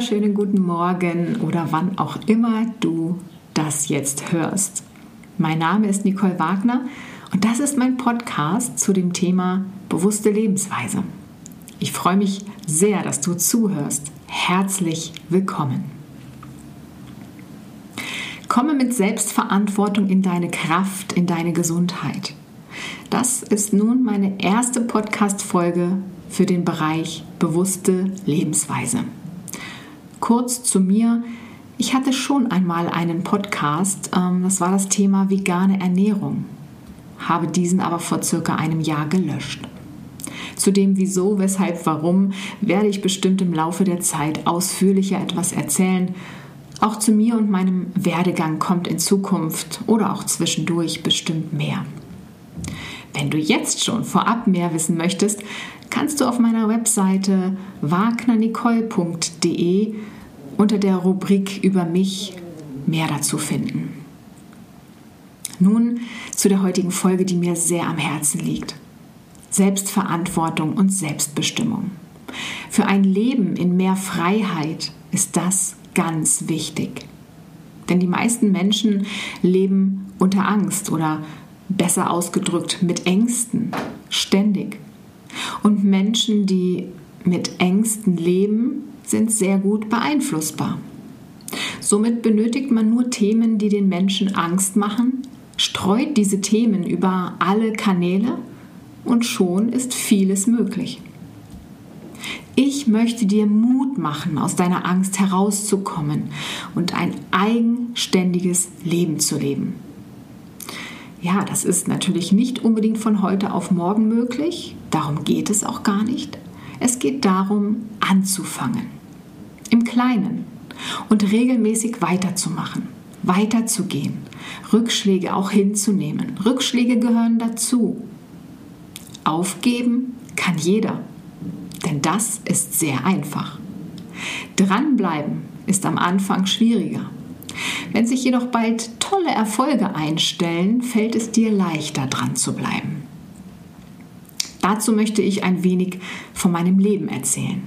wunderschönen guten Morgen oder wann auch immer du das jetzt hörst. Mein Name ist Nicole Wagner und das ist mein Podcast zu dem Thema bewusste Lebensweise. Ich freue mich sehr, dass du zuhörst. Herzlich willkommen. Komme mit Selbstverantwortung in deine Kraft, in deine Gesundheit. Das ist nun meine erste Podcast-Folge für den Bereich bewusste Lebensweise. Kurz zu mir. Ich hatte schon einmal einen Podcast, ähm, das war das Thema vegane Ernährung, habe diesen aber vor circa einem Jahr gelöscht. Zu dem Wieso, Weshalb, Warum werde ich bestimmt im Laufe der Zeit ausführlicher etwas erzählen. Auch zu mir und meinem Werdegang kommt in Zukunft oder auch zwischendurch bestimmt mehr. Wenn du jetzt schon vorab mehr wissen möchtest, kannst du auf meiner Webseite wagnernicole.de unter der Rubrik über mich mehr dazu finden. Nun zu der heutigen Folge, die mir sehr am Herzen liegt. Selbstverantwortung und Selbstbestimmung. Für ein Leben in mehr Freiheit ist das ganz wichtig. Denn die meisten Menschen leben unter Angst oder besser ausgedrückt mit Ängsten, ständig. Und Menschen, die mit Ängsten leben, sind sehr gut beeinflussbar. Somit benötigt man nur Themen, die den Menschen Angst machen, streut diese Themen über alle Kanäle und schon ist vieles möglich. Ich möchte dir Mut machen, aus deiner Angst herauszukommen und ein eigenständiges Leben zu leben. Ja, das ist natürlich nicht unbedingt von heute auf morgen möglich, darum geht es auch gar nicht. Es geht darum, anzufangen, im Kleinen und regelmäßig weiterzumachen, weiterzugehen, Rückschläge auch hinzunehmen. Rückschläge gehören dazu. Aufgeben kann jeder, denn das ist sehr einfach. Dranbleiben ist am Anfang schwieriger. Wenn sich jedoch bald tolle Erfolge einstellen, fällt es dir leichter dran zu bleiben. Dazu möchte ich ein wenig von meinem Leben erzählen.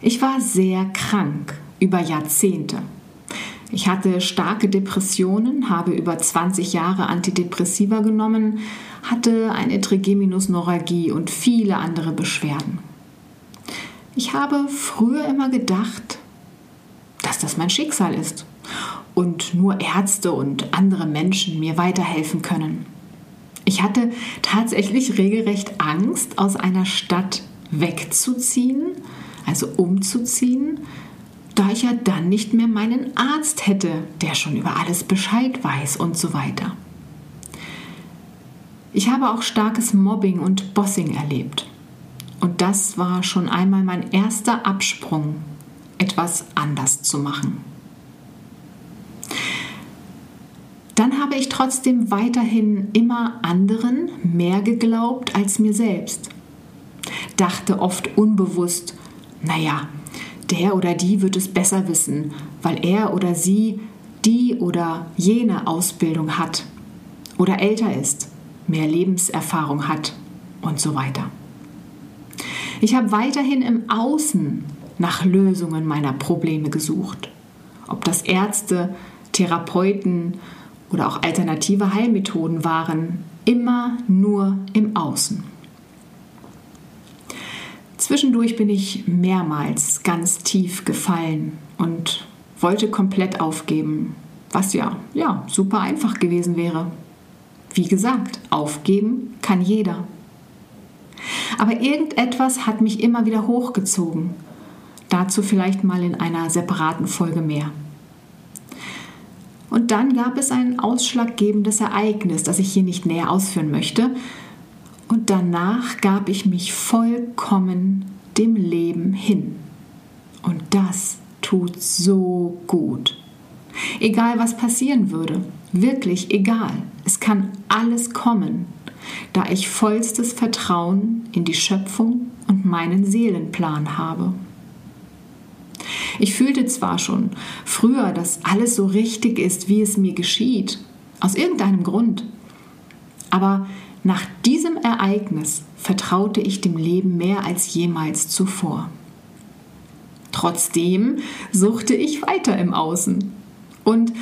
Ich war sehr krank über Jahrzehnte. Ich hatte starke Depressionen, habe über 20 Jahre Antidepressiva genommen, hatte eine Trigeminusneuralgie und viele andere Beschwerden. Ich habe früher immer gedacht, dass das mein Schicksal ist und nur Ärzte und andere Menschen mir weiterhelfen können. Ich hatte tatsächlich regelrecht Angst, aus einer Stadt wegzuziehen, also umzuziehen, da ich ja dann nicht mehr meinen Arzt hätte, der schon über alles Bescheid weiß und so weiter. Ich habe auch starkes Mobbing und Bossing erlebt. Und das war schon einmal mein erster Absprung, etwas anders zu machen. dann habe ich trotzdem weiterhin immer anderen mehr geglaubt als mir selbst. Dachte oft unbewusst, naja, der oder die wird es besser wissen, weil er oder sie die oder jene Ausbildung hat oder älter ist, mehr Lebenserfahrung hat und so weiter. Ich habe weiterhin im Außen nach Lösungen meiner Probleme gesucht. Ob das Ärzte, Therapeuten oder auch alternative Heilmethoden waren immer nur im Außen. Zwischendurch bin ich mehrmals ganz tief gefallen und wollte komplett aufgeben, was ja, ja, super einfach gewesen wäre. Wie gesagt, aufgeben kann jeder. Aber irgendetwas hat mich immer wieder hochgezogen. Dazu vielleicht mal in einer separaten Folge mehr. Und dann gab es ein ausschlaggebendes Ereignis, das ich hier nicht näher ausführen möchte. Und danach gab ich mich vollkommen dem Leben hin. Und das tut so gut. Egal was passieren würde, wirklich egal, es kann alles kommen, da ich vollstes Vertrauen in die Schöpfung und meinen Seelenplan habe. Ich fühlte zwar schon früher, dass alles so richtig ist, wie es mir geschieht, aus irgendeinem Grund, aber nach diesem Ereignis vertraute ich dem Leben mehr als jemals zuvor. Trotzdem suchte ich weiter im Außen. Und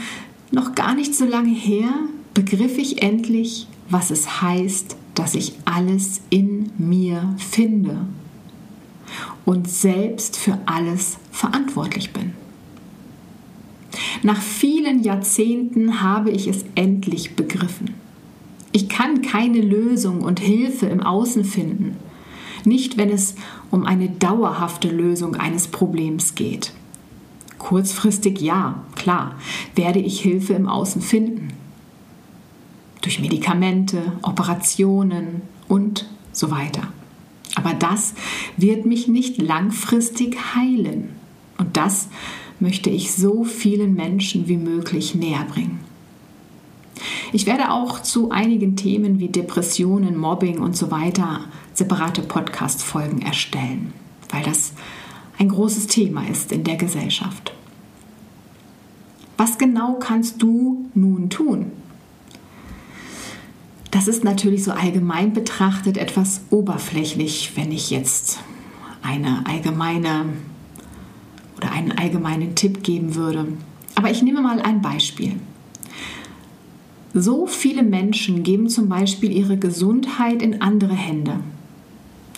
noch gar nicht so lange her begriff ich endlich, was es heißt, dass ich alles in mir finde und selbst für alles verantwortlich bin. Nach vielen Jahrzehnten habe ich es endlich begriffen. Ich kann keine Lösung und Hilfe im Außen finden, nicht wenn es um eine dauerhafte Lösung eines Problems geht. Kurzfristig ja, klar, werde ich Hilfe im Außen finden. Durch Medikamente, Operationen und so weiter. Aber das wird mich nicht langfristig heilen. Und das möchte ich so vielen Menschen wie möglich näher bringen. Ich werde auch zu einigen Themen wie Depressionen, Mobbing und so weiter separate Podcast-Folgen erstellen, weil das ein großes Thema ist in der Gesellschaft. Was genau kannst du nun tun? Das ist natürlich so allgemein betrachtet etwas oberflächlich, wenn ich jetzt eine allgemeine oder einen allgemeinen Tipp geben würde. Aber ich nehme mal ein Beispiel. So viele Menschen geben zum Beispiel ihre Gesundheit in andere Hände.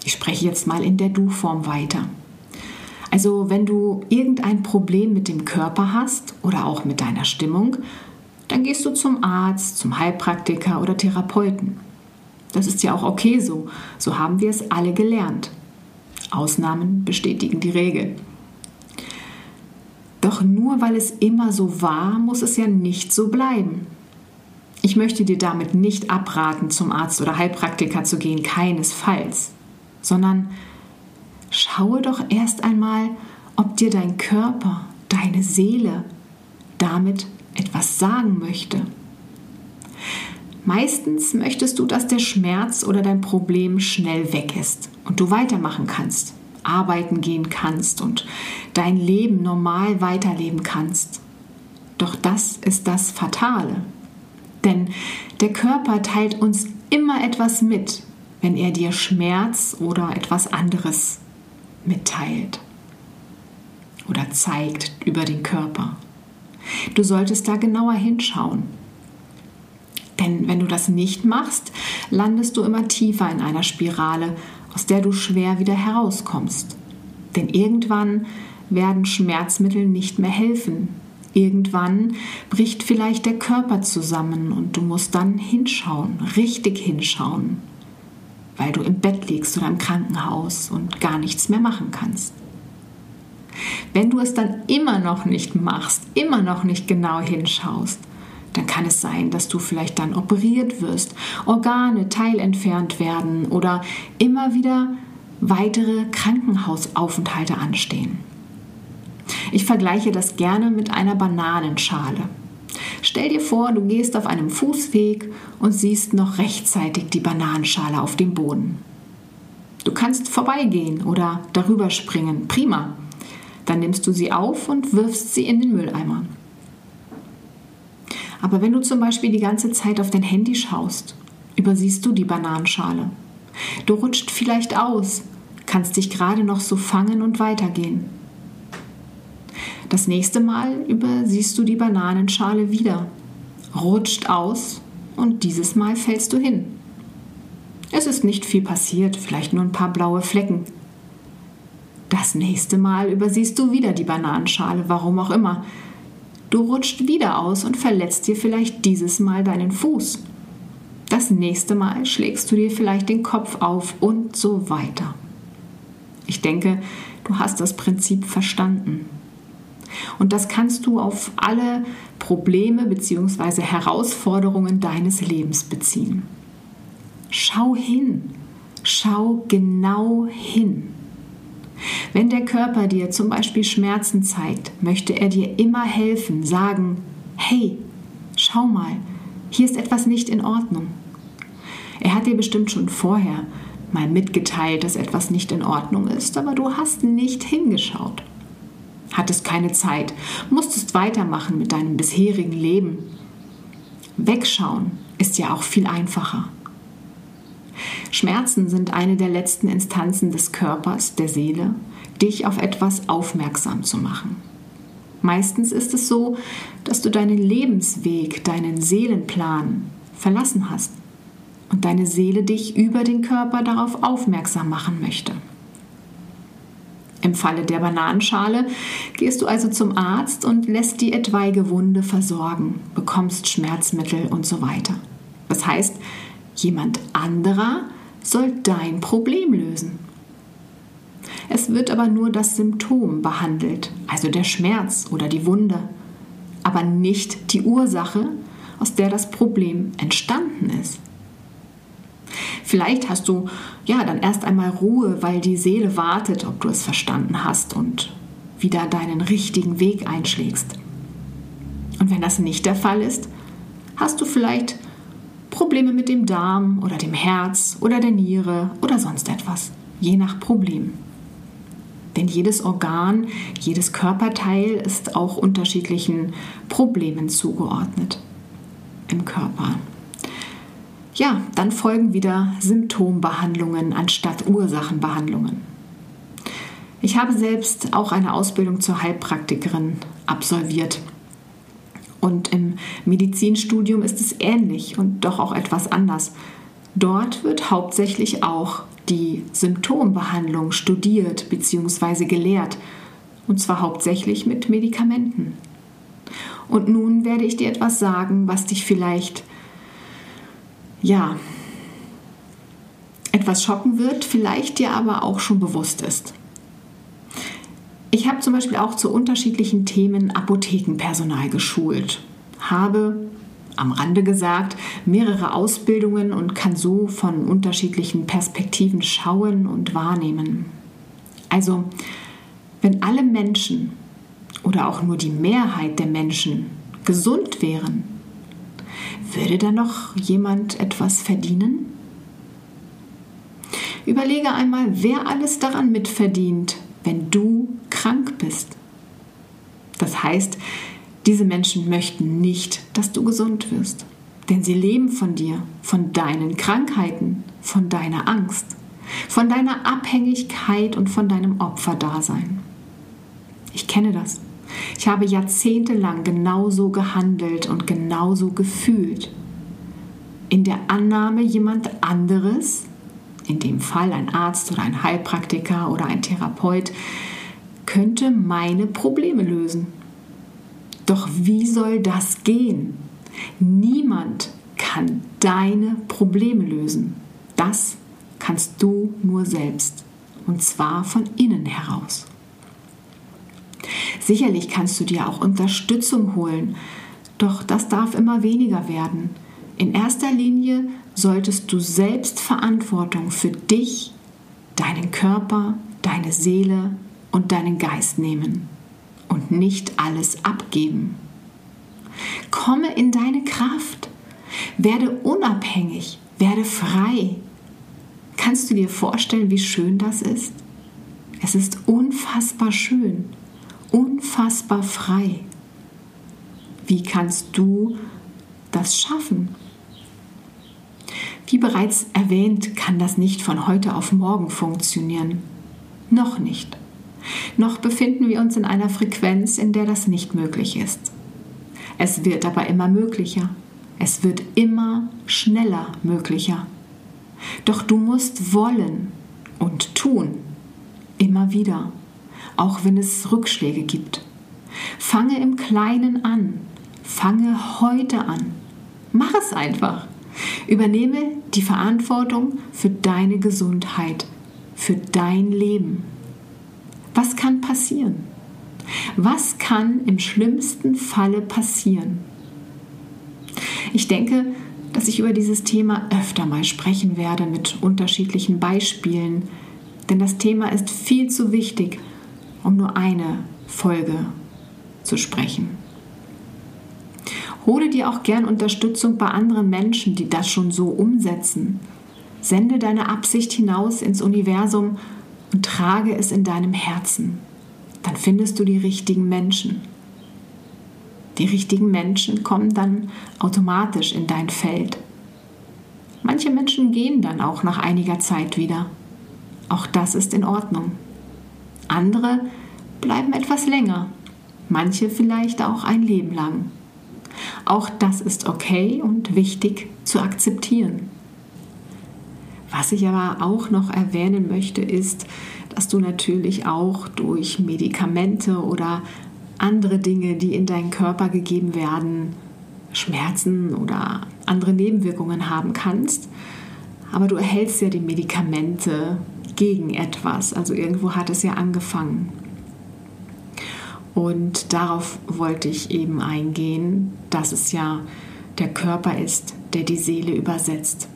Ich spreche jetzt mal in der Du-Form weiter. Also wenn du irgendein Problem mit dem Körper hast oder auch mit deiner Stimmung, dann gehst du zum Arzt, zum Heilpraktiker oder Therapeuten. Das ist ja auch okay so. So haben wir es alle gelernt. Ausnahmen bestätigen die Regel. Doch nur weil es immer so war, muss es ja nicht so bleiben. Ich möchte dir damit nicht abraten, zum Arzt oder Heilpraktiker zu gehen, keinesfalls, sondern schaue doch erst einmal, ob dir dein Körper, deine Seele damit etwas sagen möchte. Meistens möchtest du, dass der Schmerz oder dein Problem schnell weg ist und du weitermachen kannst, arbeiten gehen kannst und dein Leben normal weiterleben kannst. Doch das ist das Fatale. Denn der Körper teilt uns immer etwas mit, wenn er dir Schmerz oder etwas anderes mitteilt oder zeigt über den Körper. Du solltest da genauer hinschauen. Denn wenn du das nicht machst, landest du immer tiefer in einer Spirale, aus der du schwer wieder herauskommst. Denn irgendwann werden Schmerzmittel nicht mehr helfen, Irgendwann bricht vielleicht der Körper zusammen und du musst dann hinschauen, richtig hinschauen, weil du im Bett liegst oder im Krankenhaus und gar nichts mehr machen kannst. Wenn du es dann immer noch nicht machst, immer noch nicht genau hinschaust, dann kann es sein, dass du vielleicht dann operiert wirst, Organe teilentfernt werden oder immer wieder weitere Krankenhausaufenthalte anstehen. Ich vergleiche das gerne mit einer Bananenschale. Stell dir vor, du gehst auf einem Fußweg und siehst noch rechtzeitig die Bananenschale auf dem Boden. Du kannst vorbeigehen oder darüber springen. Prima. Dann nimmst du sie auf und wirfst sie in den Mülleimer. Aber wenn du zum Beispiel die ganze Zeit auf dein Handy schaust, übersiehst du die Bananenschale. Du rutscht vielleicht aus, kannst dich gerade noch so fangen und weitergehen. Das nächste Mal übersiehst du die Bananenschale wieder, rutscht aus und dieses Mal fällst du hin. Es ist nicht viel passiert, vielleicht nur ein paar blaue Flecken. Das nächste Mal übersiehst du wieder die Bananenschale, warum auch immer. Du rutscht wieder aus und verletzt dir vielleicht dieses Mal deinen Fuß. Das nächste Mal schlägst du dir vielleicht den Kopf auf und so weiter. Ich denke, du hast das Prinzip verstanden. Und das kannst du auf alle Probleme bzw. Herausforderungen deines Lebens beziehen. Schau hin, schau genau hin. Wenn der Körper dir zum Beispiel Schmerzen zeigt, möchte er dir immer helfen, sagen, hey, schau mal, hier ist etwas nicht in Ordnung. Er hat dir bestimmt schon vorher mal mitgeteilt, dass etwas nicht in Ordnung ist, aber du hast nicht hingeschaut hattest keine Zeit, musstest weitermachen mit deinem bisherigen Leben. Wegschauen ist ja auch viel einfacher. Schmerzen sind eine der letzten Instanzen des Körpers, der Seele, dich auf etwas aufmerksam zu machen. Meistens ist es so, dass du deinen Lebensweg, deinen Seelenplan verlassen hast und deine Seele dich über den Körper darauf aufmerksam machen möchte. Im Falle der Bananenschale gehst du also zum Arzt und lässt die etwaige Wunde versorgen, bekommst Schmerzmittel und so weiter. Das heißt, jemand anderer soll dein Problem lösen. Es wird aber nur das Symptom behandelt, also der Schmerz oder die Wunde, aber nicht die Ursache, aus der das Problem entstanden ist. Vielleicht hast du ja dann erst einmal Ruhe, weil die Seele wartet, ob du es verstanden hast und wieder deinen richtigen Weg einschlägst. Und wenn das nicht der Fall ist, hast du vielleicht Probleme mit dem Darm oder dem Herz oder der Niere oder sonst etwas, je nach Problem. Denn jedes Organ, jedes Körperteil ist auch unterschiedlichen Problemen zugeordnet im Körper. Ja, dann folgen wieder Symptombehandlungen anstatt Ursachenbehandlungen. Ich habe selbst auch eine Ausbildung zur Heilpraktikerin absolviert. Und im Medizinstudium ist es ähnlich und doch auch etwas anders. Dort wird hauptsächlich auch die Symptombehandlung studiert bzw. gelehrt, und zwar hauptsächlich mit Medikamenten. Und nun werde ich dir etwas sagen, was dich vielleicht, ja, etwas schocken wird, vielleicht dir aber auch schon bewusst ist. Ich habe zum Beispiel auch zu unterschiedlichen Themen Apothekenpersonal geschult, habe am Rande gesagt, mehrere Ausbildungen und kann so von unterschiedlichen Perspektiven schauen und wahrnehmen. Also, wenn alle Menschen oder auch nur die Mehrheit der Menschen gesund wären, würde da noch jemand etwas verdienen? Überlege einmal, wer alles daran mitverdient, wenn du krank bist. Das heißt, diese Menschen möchten nicht, dass du gesund wirst, denn sie leben von dir, von deinen Krankheiten, von deiner Angst, von deiner Abhängigkeit und von deinem Opferdasein. Ich kenne das. Ich habe jahrzehntelang genauso gehandelt und genauso gefühlt. In der Annahme, jemand anderes, in dem Fall ein Arzt oder ein Heilpraktiker oder ein Therapeut, könnte meine Probleme lösen doch wie soll das gehen? Niemand kann deine Probleme lösen. Das kannst du nur selbst. Und zwar von innen heraus. Sicherlich kannst du dir auch Unterstützung holen, doch das darf immer weniger werden. In erster Linie solltest du selbst Verantwortung für dich, deinen Körper, deine Seele und deinen Geist nehmen und nicht alles abgeben. Komme in deine Kraft, werde unabhängig, werde frei. Kannst du dir vorstellen, wie schön das ist? Es ist unfassbar schön, unfassbar frei. Wie kannst du das schaffen? Wie bereits erwähnt, kann das nicht von heute auf morgen funktionieren. Noch nicht noch befinden wir uns in einer Frequenz, in der das nicht möglich ist. Es wird aber immer möglicher. Es wird immer schneller möglicher. Doch du musst wollen und tun. Immer wieder. Auch wenn es Rückschläge gibt. Fange im Kleinen an. Fange heute an. Mach es einfach. Übernehme die Verantwortung für deine Gesundheit, für dein Leben. Was kann passieren? Was kann im schlimmsten Falle passieren? Ich denke, dass ich über dieses Thema öfter mal sprechen werde mit unterschiedlichen Beispielen, denn das Thema ist viel zu wichtig, um nur eine Folge zu sprechen. Hole dir auch gern Unterstützung bei anderen Menschen, die das schon so umsetzen. Sende deine Absicht hinaus ins Universum und trage es in deinem Herzen. Dann findest du die richtigen Menschen. Die richtigen Menschen kommen dann automatisch in dein Feld. Manche Menschen gehen dann auch nach einiger Zeit wieder. Auch das ist in Ordnung. Andere bleiben etwas länger, manche vielleicht auch ein Leben lang. Auch das ist okay und wichtig zu akzeptieren. Was ich aber auch noch erwähnen möchte, ist, dass du natürlich auch durch Medikamente oder andere Dinge, die in deinen Körper gegeben werden, Schmerzen oder andere Nebenwirkungen haben kannst. Aber du erhältst ja die Medikamente gegen etwas. Also irgendwo hat es ja angefangen. Und darauf wollte ich eben eingehen, dass es ja der Körper ist, der die Seele übersetzt.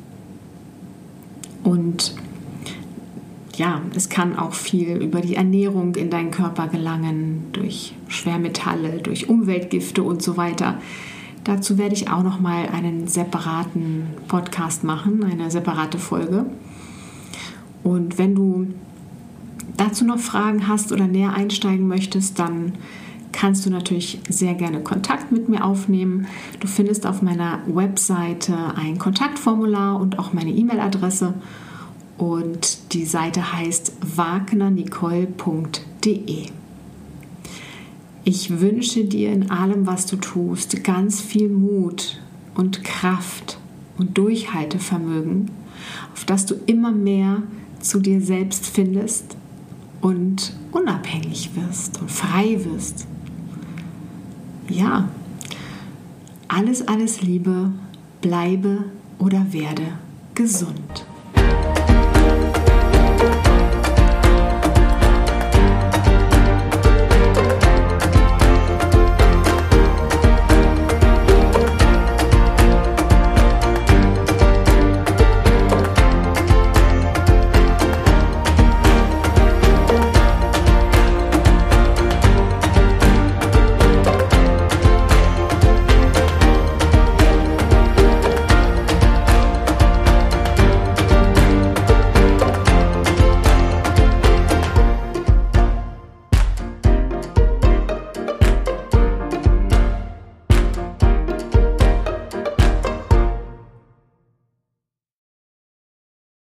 Und ja, es kann auch viel über die Ernährung in deinen Körper gelangen, durch Schwermetalle, durch Umweltgifte und so weiter. Dazu werde ich auch noch mal einen separaten Podcast machen, eine separate Folge. Und wenn du dazu noch Fragen hast oder näher einsteigen möchtest, dann kannst du natürlich sehr gerne Kontakt mit mir aufnehmen. Du findest auf meiner Webseite ein Kontaktformular und auch meine E-Mail-Adresse und die Seite heißt wagnernicole.de. Ich wünsche dir in allem, was du tust, ganz viel Mut und Kraft und Durchhaltevermögen, auf dass du immer mehr zu dir selbst findest und unabhängig wirst und frei wirst. Ja, alles, alles Liebe, bleibe oder werde gesund.